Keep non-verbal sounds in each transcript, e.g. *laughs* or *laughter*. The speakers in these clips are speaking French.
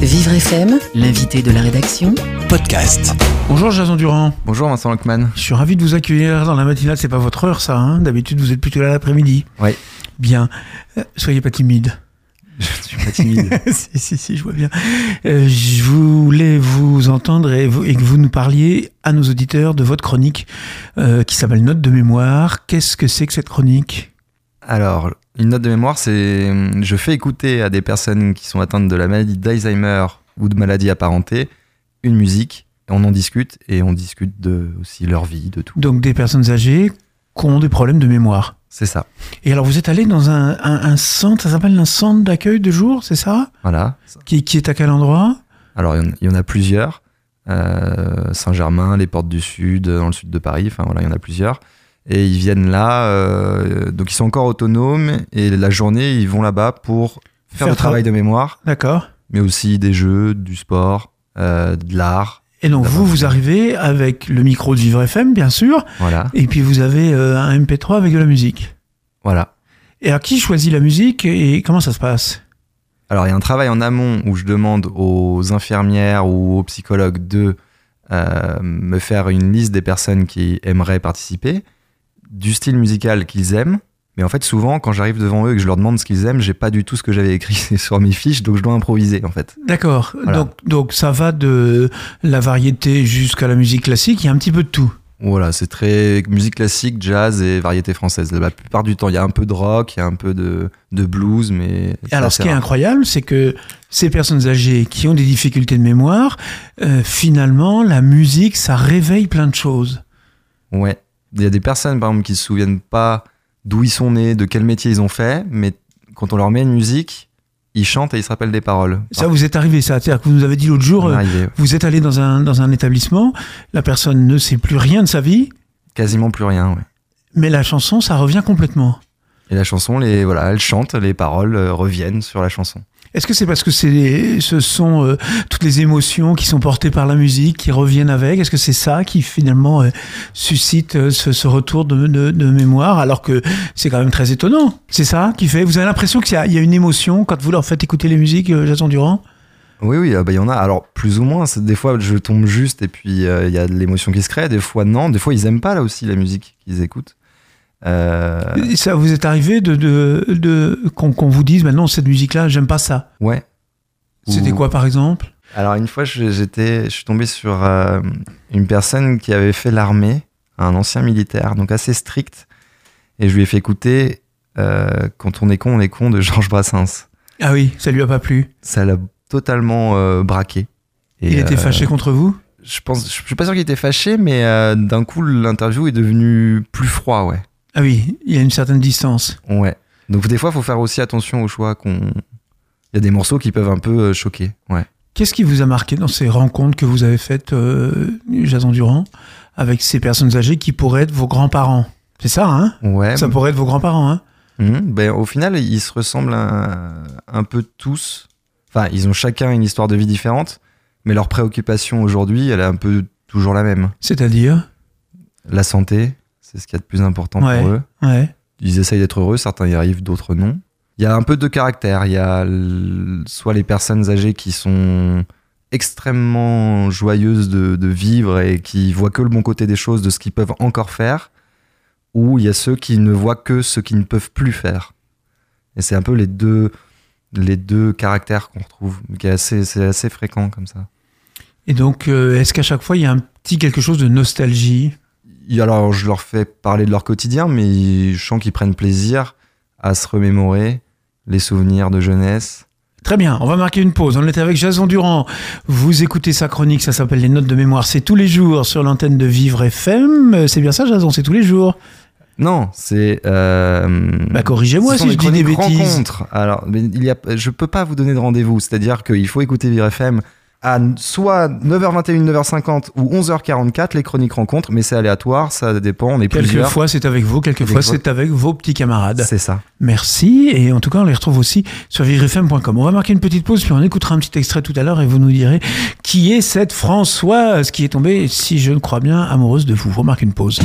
Vivre FM, l'invité de la rédaction. podcast. Bonjour Jason Durand, Bonjour Vincent Lockman. je suis ravi de vous accueillir dans la matinale, c'est pas votre heure ça, hein d'habitude vous êtes plutôt là l'après-midi. Oui. Bien, Euh, soyez pas timide. Je suis pas timide. *laughs* si, si, si, je vois bien. Euh, je voulais vous entendre et, vous- et que vous nous parliez à nos auditeurs de votre chronique euh, qui s'appelle Note de mémoire. Qu'est-ce que c'est que cette chronique? Alors, une note de mémoire, c'est je fais écouter à des personnes qui sont atteintes de la maladie d'Alzheimer ou de maladies apparentées une musique, on en discute et on discute de aussi leur vie, de tout. Donc des personnes âgées qui ont des problèmes de mémoire. C'est ça. Et alors vous êtes allé dans un, un- un centre, ça s'appelle un centre d'accueil de jour, c'est ça? Voilà. qui, qui est à quel endroit? Alors, il y en- il y en a plusieurs. Euh, Saint-Germain, les Portes du Sud, dans le sud de Paris. Enfin, voilà, il y en a plusieurs. Et ils viennent là. euh, donc, ils sont encore autonomes. Et la journée, ils vont là-bas pour faire, le tra- travail de mémoire. D'accord. mais aussi des jeux, du sport, euh, de l'art. Et donc vous, vous arrivez avec le micro de Vivre FM, bien sûr, Voilà, et puis vous avez euh, un MP3 avec de la musique. voilà. Et alors qui choisit la musique et comment ça se passe? Alors, il y a un travail en amont où je demande aux infirmières ou aux psychologues de euh, me faire une liste des personnes qui aimeraient participer, du style musical qu'ils aiment. Mais en fait, souvent, quand j'arrive devant eux et que je leur demande ce qu'ils aiment, j'ai pas du tout ce que j'avais écrit *laughs* sur mes fiches, donc je dois improviser, en fait. D'accord. Voilà. Donc, donc ça va de la variété jusqu'à la musique classique, il y a un petit peu de tout. Voilà, c'est très musique classique, jazz et variété française. La plupart du temps, il y a un peu de rock, il y a un peu de, de blues, mais. Et alors ce qui est incroyable, c'est que ces personnes âgées qui ont des difficultés de mémoire, euh, finalement, la musique, ça réveille plein de choses. Ouais. Il y a des personnes, par exemple, qui se souviennent pas d'où ils sont nés, de quel métier ils ont fait, mais quand on leur met une musique, ils chantent et ils se rappellent des paroles. Ça vous est arrivé, ça C'est-à-dire que vous nous avez dit l'autre jour, euh, arrivé. vous êtes allé dans un, dans un établissement, la personne ne sait plus rien de sa vie, Quasiment plus rien, ouais. mais la chanson, ça revient complètement. Et la chanson, les, voilà, elle chante, les paroles euh, reviennent sur la chanson. Est-ce que c'est parce que c'est, ce sont euh, toutes les émotions qui sont portées par la musique qui reviennent avec? Est-ce que c'est ça qui finalement euh, suscite euh, ce, ce retour de, de- de mémoire alors que c'est quand même très étonnant? C'est ça qui fait Vous avez l'impression qu'il y y a une émotion quand vous leur faites écouter les musiques, euh, Jason Durand? Oui, oui, ah bah, il y en a. Alors, plus ou moins, des fois, je tombe juste et puis il y a de l'émotion qui se crée. Des fois, non. Des fois, ils aiment pas, là aussi, la musique qu'ils écoutent. Euh, Ça vous est arrivé de, de, de qu'on, vous dise maintenant cette musique-là, j'aime pas ça? ouais. C'était Ou- quoi par exemple? Alors une fois, je- j'étais, je suis tombé sur euh, une personne qui avait fait l'armée, un ancien militaire, donc assez strict, et je lui ai fait écouter euh, Quand on est con, on est con de *laughs* Georges Brassens. Ah oui, ça lui a pas plu. Ça l'a totalement braqué. Et, Il était fâché contre vous? Je pense, je suis pas sûr qu'il était fâché, mais d'un coup l'interview est devenue plus froid, ouais. Ah oui, il y a une certaine distance. Ouais. Donc des fois, il faut faire aussi attention aux choix qu'on. Il y a des morceaux qui peuvent un peu euh, choquer, ouais. Qu'est-ce qui vous a marqué dans ces rencontres que vous avez faites, euh, Jason Durand, avec ces personnes âgées qui pourraient être vos grands-parents? C'est ça, hein? Ouais. Ça pourrait être vos grands-parents, hein? Mhm. Ben, au final, ils se ressemblent un, un peu tous. Enfin, ils ont chacun une histoire de vie différente, mais leur préoccupation aujourd'hui, elle est un peu toujours la même. C'est-à-dire? La santé, c'est ce qu'il y a de plus important Ouais. pour eux. Ouais. Ils essayent d'être heureux, certains y arrivent, d'autres non. Il y a un peu de caractère. Il y a soit les personnes âgées qui sont extrêmement joyeuses de, de vivre et qui voient que le bon côté des choses, de ce qu'ils peuvent encore faire, ou il y a ceux qui ne voient que ce qu'ils ne peuvent plus faire. Et c'est un peu les deux, les deux caractères qu'on retrouve, qui est assez, c'est assez fréquent comme ça. Et donc, euh, est-ce qu'à chaque fois, il y a un petit quelque chose de nostalgie? Alors, je leur fais parler de leur quotidien, mais je sens qu'ils prennent plaisir à se remémorer les souvenirs de jeunesse. Très bien, on va marquer une pause. On est avec Jason Durand. Vous écoutez sa chronique, ça s'appelle Les Notes de mémoire. C'est tous les jours sur l'antenne de Vivre FM. C'est bien ça, Jason C'est tous les jours? Non, c'est. Euh, Bah, corrigez-moi si je dis des bêtises. rencontres. Alors, mais il y a, je peux pas vous donner de rendez-vous. C'est-à-dire qu'il faut écouter Vire FM à soit 9h21, 9h50 ou 11h44 les chroniques rencontres, mais c'est aléatoire, ça dépend. On est plusieurs. Quelquefois, c'est avec vous, quelquefois, Avec c'est avec vos petits camarades. C'est ça. Merci, et en tout cas, on les retrouve aussi sur vivrefm.com. On va marquer une petite pause, puis on écoutera un petit extrait tout à l'heure, et vous nous direz qui est cette Françoise qui est tombée, si je ne crois bien, amoureuse de vous. On marque une pause.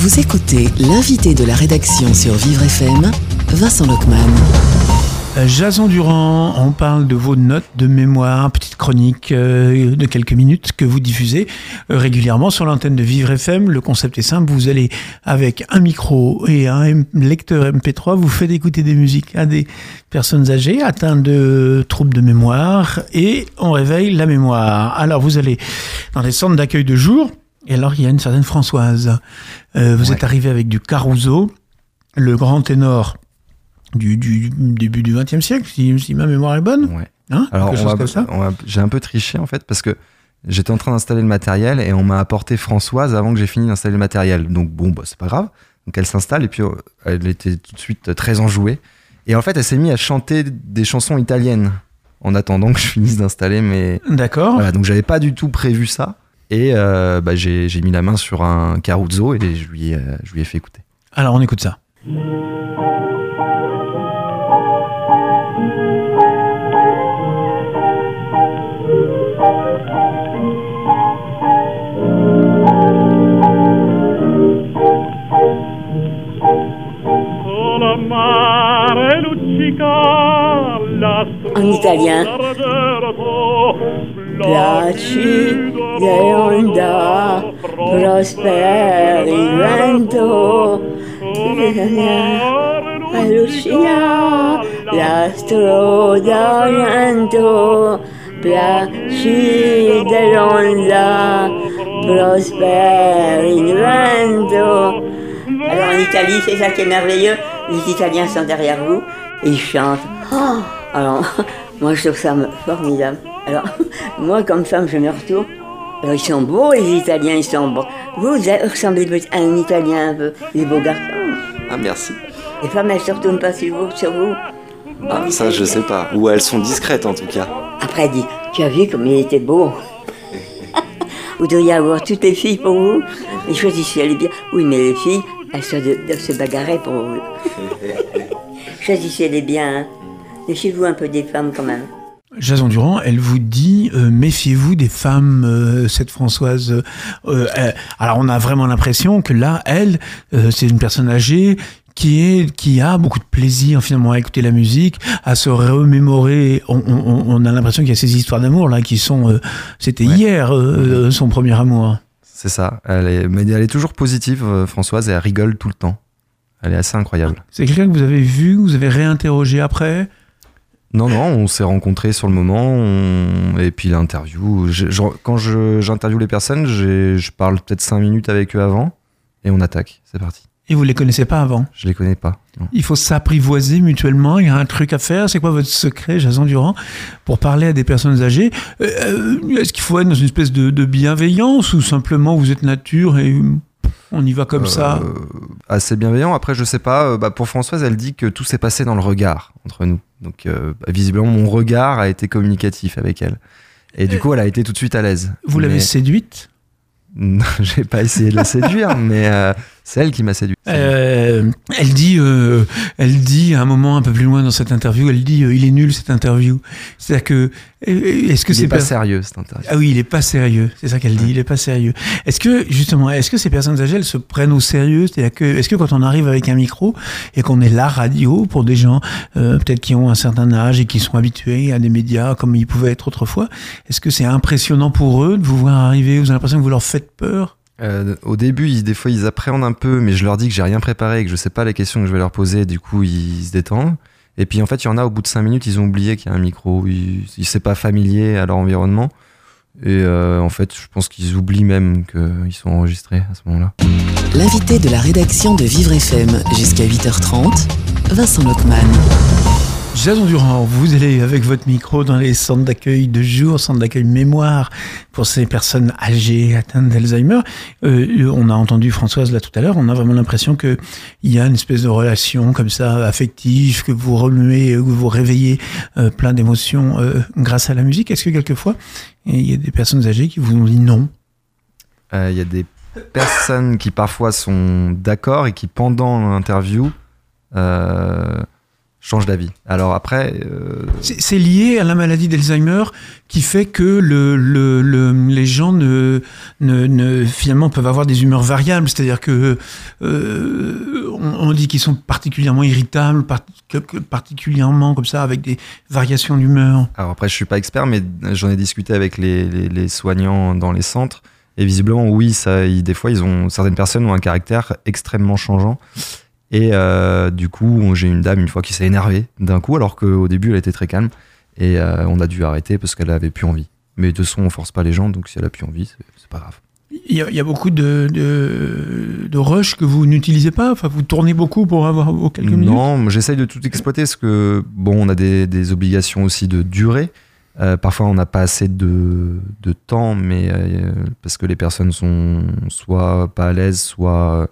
Vous écoutez l'invité de la rédaction sur Vivre FM, Vincent Lockman. Euh, Jason Durand, on parle de vos notes de mémoire, petite chronique euh, de quelques minutes que vous diffusez euh, régulièrement sur l'antenne de Vivre FM. Le concept est simple, vous allez avec un micro et un lecteur MP3, vous faites écouter des musiques à des personnes âgées atteintes de troubles de mémoire et on réveille la mémoire. Alors vous allez dans des centres d'accueil de jour et alors il y a une certaine Françoise. Euh, vous Ouais. êtes arrivé avec du Caruso, le grand ténor du, du début du XXe siècle, si, si ma mémoire est bonne. Ouais. Hein Alors, j'ai un peu triché en fait parce que j'étais en train d'installer le matériel et on m'a apporté Françoise avant que j'ai fini d'installer le matériel. Donc bon, bah, c'est pas grave. Donc elle s'installe et puis euh, elle était tout de suite très enjouée. Et en fait, elle s'est mise à chanter des chansons italiennes en attendant que je finisse d'installer mes. D'accord. Voilà, donc j'avais pas du tout prévu ça. Et euh, bah, j'ai mis la main sur un Caruso et je lui, je lui ai fait écouter. Alors on écoute ça. En italien. Piaci dell'onda, prosperi vento, *laughs* Lucia, l'astro d'argento, piaci dell'onda, vento. Alors en Italie, c'est ça qui est merveilleux, les Italiens sont derrière vous et ils chantent. Oh alors, *laughs* moi je trouve ça formidable. Alors, *laughs* moi comme femme, je me retourne. Alors, ils sont beaux, les Italiens, ils sont beaux. Vous, vous ressemblez à un Italien un peu, les beaux garçons. Ah merci. Les femmes, elles se retournent pas sur vous, sur vous. Ah, ça je sais pas. Ou elles sont discrètes en tout cas. Après, elle dit, tu as vu comme il était beau *laughs* Vous devriez avoir toutes les filles pour vous. Mais choisissez les bien. Oui, mais les filles, elles doivent se bagarrer pour vous. choisissez les bien. hein. Méfiez-vous un peu des femmes quand même. Jason Durand, elle vous dit euh, méfiez-vous des femmes, euh, cette Françoise. euh, euh, alors on a vraiment l'impression que là, elle, euh, c'est une personne âgée qui est qui a beaucoup de plaisir finalement à écouter la musique, à se remémorer. On, on- on a l'impression qu'il y a ces histoires d'amour là qui sont. euh, C'était Ouais. hier euh, son premier amour. C'est ça. Elle est, mais elle est toujours positive, Françoise, et elle rigole tout le temps. Elle est assez incroyable. C'est quelqu'un que vous avez vu, que vous avez réinterrogé après? Non, non, on s'est rencontrés sur le moment, on- et puis l'interview. je- je- Quand j'interviewe les personnes, je parle peut-être 5 minutes avec eux avant, et on attaque. C'est parti. Et vous les connaissez pas avant? Je les connais pas. non. Il faut s'apprivoiser mutuellement. Il y a un truc à faire. C'est quoi votre secret, Jason Durand, pour parler à des personnes âgées? Euh, euh, Est-ce qu'il faut être dans une espèce de, de bienveillance ou simplement vous êtes nature et on y va comme ça Euh, Assez bienveillant. Après, je sais pas. euh, bah, pour Françoise, elle dit que tout s'est passé dans le regard entre nous. Donc, euh, bah, visiblement, mon regard a été communicatif avec elle. Et du coup, elle a été tout de suite à l'aise. Vous l'avez séduite? *laughs* Non, J'ai pas essayé de la séduire, *laughs* mais euh, c'est elle qui m'a séduit. Euh, Elle dit, euh, elle dit à un moment un peu plus loin dans cette interview, elle dit euh, il est nul cette interview. C'est-à-dire que euh, est-ce que c'est est pas sérieux, cet interview. Ah oui, il est pas sérieux. C'est ça qu'elle dit. Il est pas sérieux. Est-ce que justement, est-ce que ces personnes âgées, elles se prennent au sérieux? C'est-à-dire que, est-ce que quand on arrive avec un micro et qu'on est la radio pour des gens euh, peut-être qui ont un certain âge et qui sont habitués à des médias comme ils pouvaient être autrefois, est-ce que c'est impressionnant pour eux de vous voir arriver Vous avez l'impression que vous leur faites peur? Euh, au début, ils- des fois, ils appréhendent un peu, mais je leur dis que j'ai rien préparé et que je sais pas les questions que je vais leur poser, du coup, ils se détendent. Et puis, en fait, il y en a, au bout de 5 minutes, ils ont oublié qu'il y a un micro. Ils, ils sont pas familiers à leur environnement. Et euh, en fait, je pense qu'ils oublient même qu'ils sont enregistrés à ce moment-là. L'invité de la rédaction de Vivre FM jusqu'à 8h30, Vincent Lockman. Jason Durand, vous allez avec votre micro dans les centres d'accueil de jour, centres d'accueil mémoire pour ces personnes âgées atteintes d'Alzheimer. Euh, on a entendu Françoise là tout à l'heure, on a vraiment l'impression que il y a une espèce de relation comme ça affective, que vous remuez, que vous réveillez euh, plein d'émotions euh, grâce à la musique. Est-ce que quelquefois il y a des personnes âgées qui vous ont dit non? Euh, Il y a des personnes qui parfois sont d'accord et qui, pendant l'interview, euh, change d'avis. Alors après, euh, C'est lié à la maladie d'Alzheimer qui fait que le, le- le- les gens ne, ne, ne- finalement peuvent avoir des humeurs variables. C'est-à-dire que euh, on, on dit qu'ils sont particulièrement irritables, par- particulièrement comme ça, avec des variations d'humeur. alors après, je suis pas expert, mais j'en ai discuté avec les, les- les soignants dans les centres. Et visiblement, oui, ça, ils- des fois, ils ont certaines personnes ont un caractère extrêmement changeant. Et euh, du coup, j'ai une dame une fois qui s'est énervée d'un coup, alors qu'au début, elle était très calme. Et euh, on a dû arrêter parce qu'elle avait plus envie. Mais de toute façon, on force pas les gens, donc si elle a plus envie, c'est pas grave. Il y a, il y a beaucoup de, de, de rush que vous n'utilisez pas? Enfin, vous tournez beaucoup pour avoir vos quelques minutes? Non, j'essaye de tout exploiter parce que, bon, on a des, des obligations aussi de durée. Euh, parfois, on n'a pas assez de, de temps, mais euh, parce que les personnes sont soit pas à l'aise, soit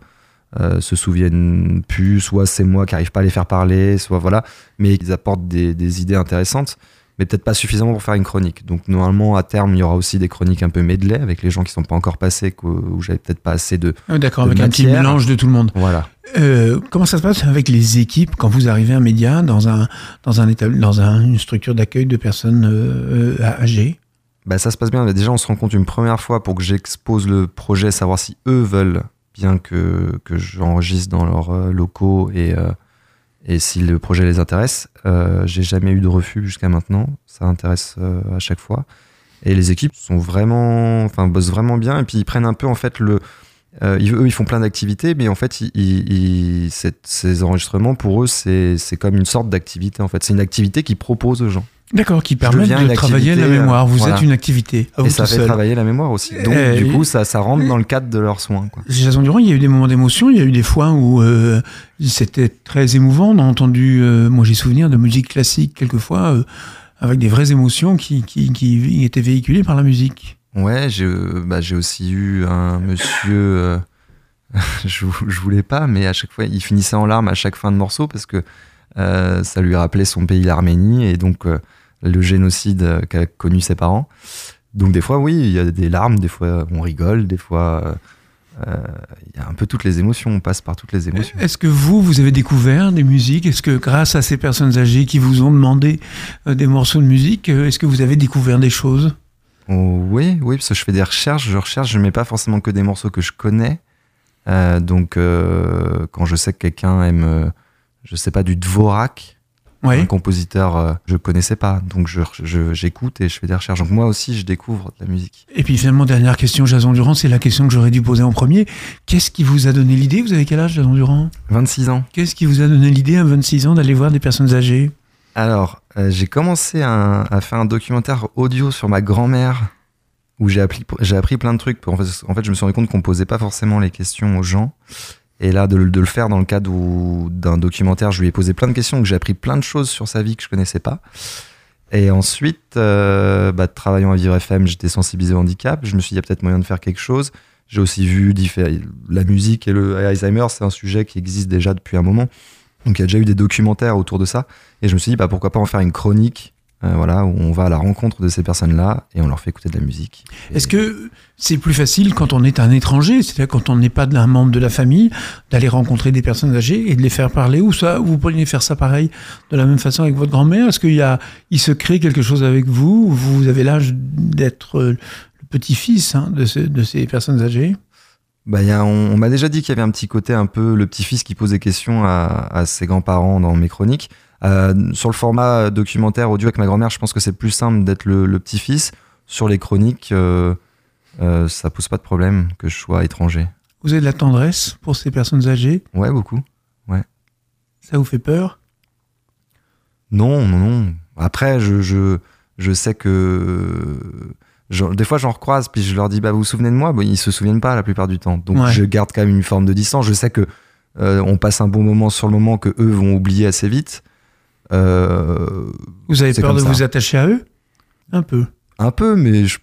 euh, se souviennent plus, soit c'est moi qui arrive pas à les faire parler, soit voilà. Mais ils apportent des, des idées intéressantes, mais peut-être pas suffisamment pour faire une chronique. Donc, normalement, à terme, il y aura aussi des chroniques un peu medley avec les gens qui sont pas encore passés, où j'avais peut-être pas assez de. Ah, D'accord, avec un petit mélange de tout le monde. Voilà. Euh, comment ça se passe avec les équipes quand vous arrivez à un média dans un dans un dans un- une structure d'accueil de personnes euh, âgées? Bah, ça se passe bien. Déjà, on se rend compte une première fois pour que j'expose le projet, savoir si eux veulent bien que, que j'enregistre dans leurs euh, locaux et, euh, et si le projet les intéresse. Euh, J'ai jamais eu de refus jusqu'à maintenant. Ça intéresse à chaque fois. Et les équipes sont vraiment, enfin, bossent vraiment bien. Et puis, ils prennent un peu, en fait, le. eux, ils font plein d'activités, mais en fait, ces enregistrements, pour eux, c'est comme une sorte d'activité. En fait, c'est une activité qu'ils proposent aux gens. D'accord, qui permettent de travailler la activité, mémoire. Vous voilà. êtes une activité à et vous ça tout fait seul. travailler la mémoire aussi. Donc, Euh, du et- coup, ça, ça rentre dans le cadre de leurs soins. Quoi. Jason Durand, il y a eu des moments d'émotion, il y a eu des fois où euh, c'était très émouvant. On a entendu, euh, moi j'ai souvenir de musique classique quelquefois, euh, avec des vraies émotions qui, qui, qui étaient véhiculées par la musique. Ouais, j'ai euh, bah, aussi eu un monsieur. euh, *laughs* je, je voulais pas, mais à chaque fois, il finissait en larmes à chaque fin de morceau parce que euh, ça lui rappelait son pays, l'Arménie, et donc euh, le génocide qu'a connu ses parents. Donc, des fois, oui, il y a des larmes, des fois, on rigole, des fois. euh, euh, Il y a un peu toutes les émotions, on passe par toutes les émotions. Est-ce que vous, vous avez découvert des musiques? Est-ce que grâce à ces personnes âgées qui vous ont demandé euh, des morceaux de musique, est-ce que vous avez découvert des choses? Oh, oui, oui, parce que je fais des recherches, je recherche, je mets pas forcément que des morceaux que je connais. Euh, donc, euh, quand je sais que quelqu'un aime, je sais pas, du Dvorak, un Oui. compositeur, euh, je connaissais pas. Donc, je- je- j'écoute et je fais des recherches. Donc, moi aussi, je découvre de la musique. Et puis finalement, dernière question, Jason Durand, c'est la question que j'aurais dû poser en premier. Qu'est-ce qui vous a donné l'idée? Vous avez quel âge, Jason Durand? 26 ans. Qu'est-ce qui vous a donné l'idée à 26 ans d'aller voir des personnes âgées? Alors, euh, j'ai commencé un- à faire un documentaire audio sur ma grand-mère où j'ai appris, j'ai appris plein de trucs. En fait, en fait, je me suis rendu compte qu'on posait pas forcément les questions aux gens. Et là, de, le- faire dans le cadre d'un documentaire, je lui ai posé plein de questions, donc j'ai appris plein de choses sur sa vie que je connaissais pas. Et ensuite, euh, bah, travaillant à Vivre FM, j'étais sensibilisé au handicap. Je me suis dit, il y a peut-être moyen de faire quelque chose. J'ai aussi vu la musique et le Alzheimer, c'est un sujet qui existe déjà depuis un moment. Donc il y a déjà eu des documentaires autour de ça. Et je me suis dit, bah, pourquoi pas en faire une chronique euh, voilà, où on va à la rencontre de ces personnes-là et on leur fait écouter de la musique. Et- Est-ce que c'est plus facile quand on est un étranger, c'est-à-dire quand on n'est pas un membre de la famille, d'aller rencontrer des personnes âgées et de les faire parler Ou ça, vous pourriez faire ça pareil de la même façon avec votre grand-mère? Est-ce qu'il y a, il se crée quelque chose avec vous? Vous avez l'âge d'être euh, le petit-fils hein, de, ce- de ces personnes âgées? Bah, y a- on on m'a déjà dit qu'il y avait un petit côté un peu le petit-fils qui pose des questions à, à ses grands-parents dans mes chroniques. Euh, sur le format documentaire audio avec ma grand-mère, je pense que c'est plus simple d'être le, le petit-fils. Sur les chroniques, euh, euh, ça pose pas de problème que je sois étranger. Vous avez de la tendresse pour ces personnes âgées? Ouais, beaucoup. Ça vous fait peur? Non, non, non. Après, je, je, je sais que. je- des fois, j'en recroise, puis je leur dis bah, Vous vous souvenez de moi? Bon, Ils se souviennent pas la plupart du temps. Donc, Ouais. je garde quand même une forme de distance. Je sais que euh, on passe un bon moment sur le moment, que eux vont oublier assez vite. Euh, Vous avez peur de ça. vous attacher à eux? Un peu. un peu, mais je-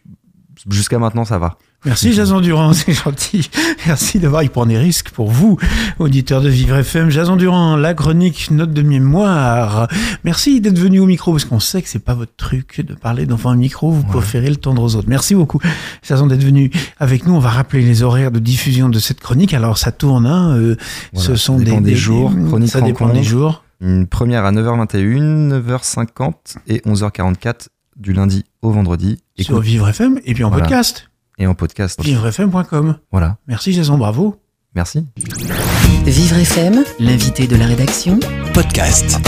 jusqu'à maintenant, ça va. Merci *laughs* Jason Durand, c'est gentil. *laughs* Merci d'avoir, il prend des risques pour vous, auditeurs de Vivre FM. Jason Durand, la chronique note de mémoire. Merci d'être venu au micro, parce qu'on sait que c'est pas votre truc de parler devant un micro, vous préférez le tendre aux autres. Merci beaucoup, Jason, d'être venu avec nous. On va rappeler les horaires de diffusion de cette chronique. Alors ça tourne, hein, euh, Voilà, ce ça sont dépend des, des jours, ça dépend rencontre. des jours. Une première à 9h21, 9h50 et 11h44 du lundi au vendredi. Sur Écoute- Vivre FM et puis en Voilà. podcast. et en podcast. Vivrefm.com. Voilà. Merci Jason, bravo. Merci. Vivre FM, l'invité de la rédaction, Podcast.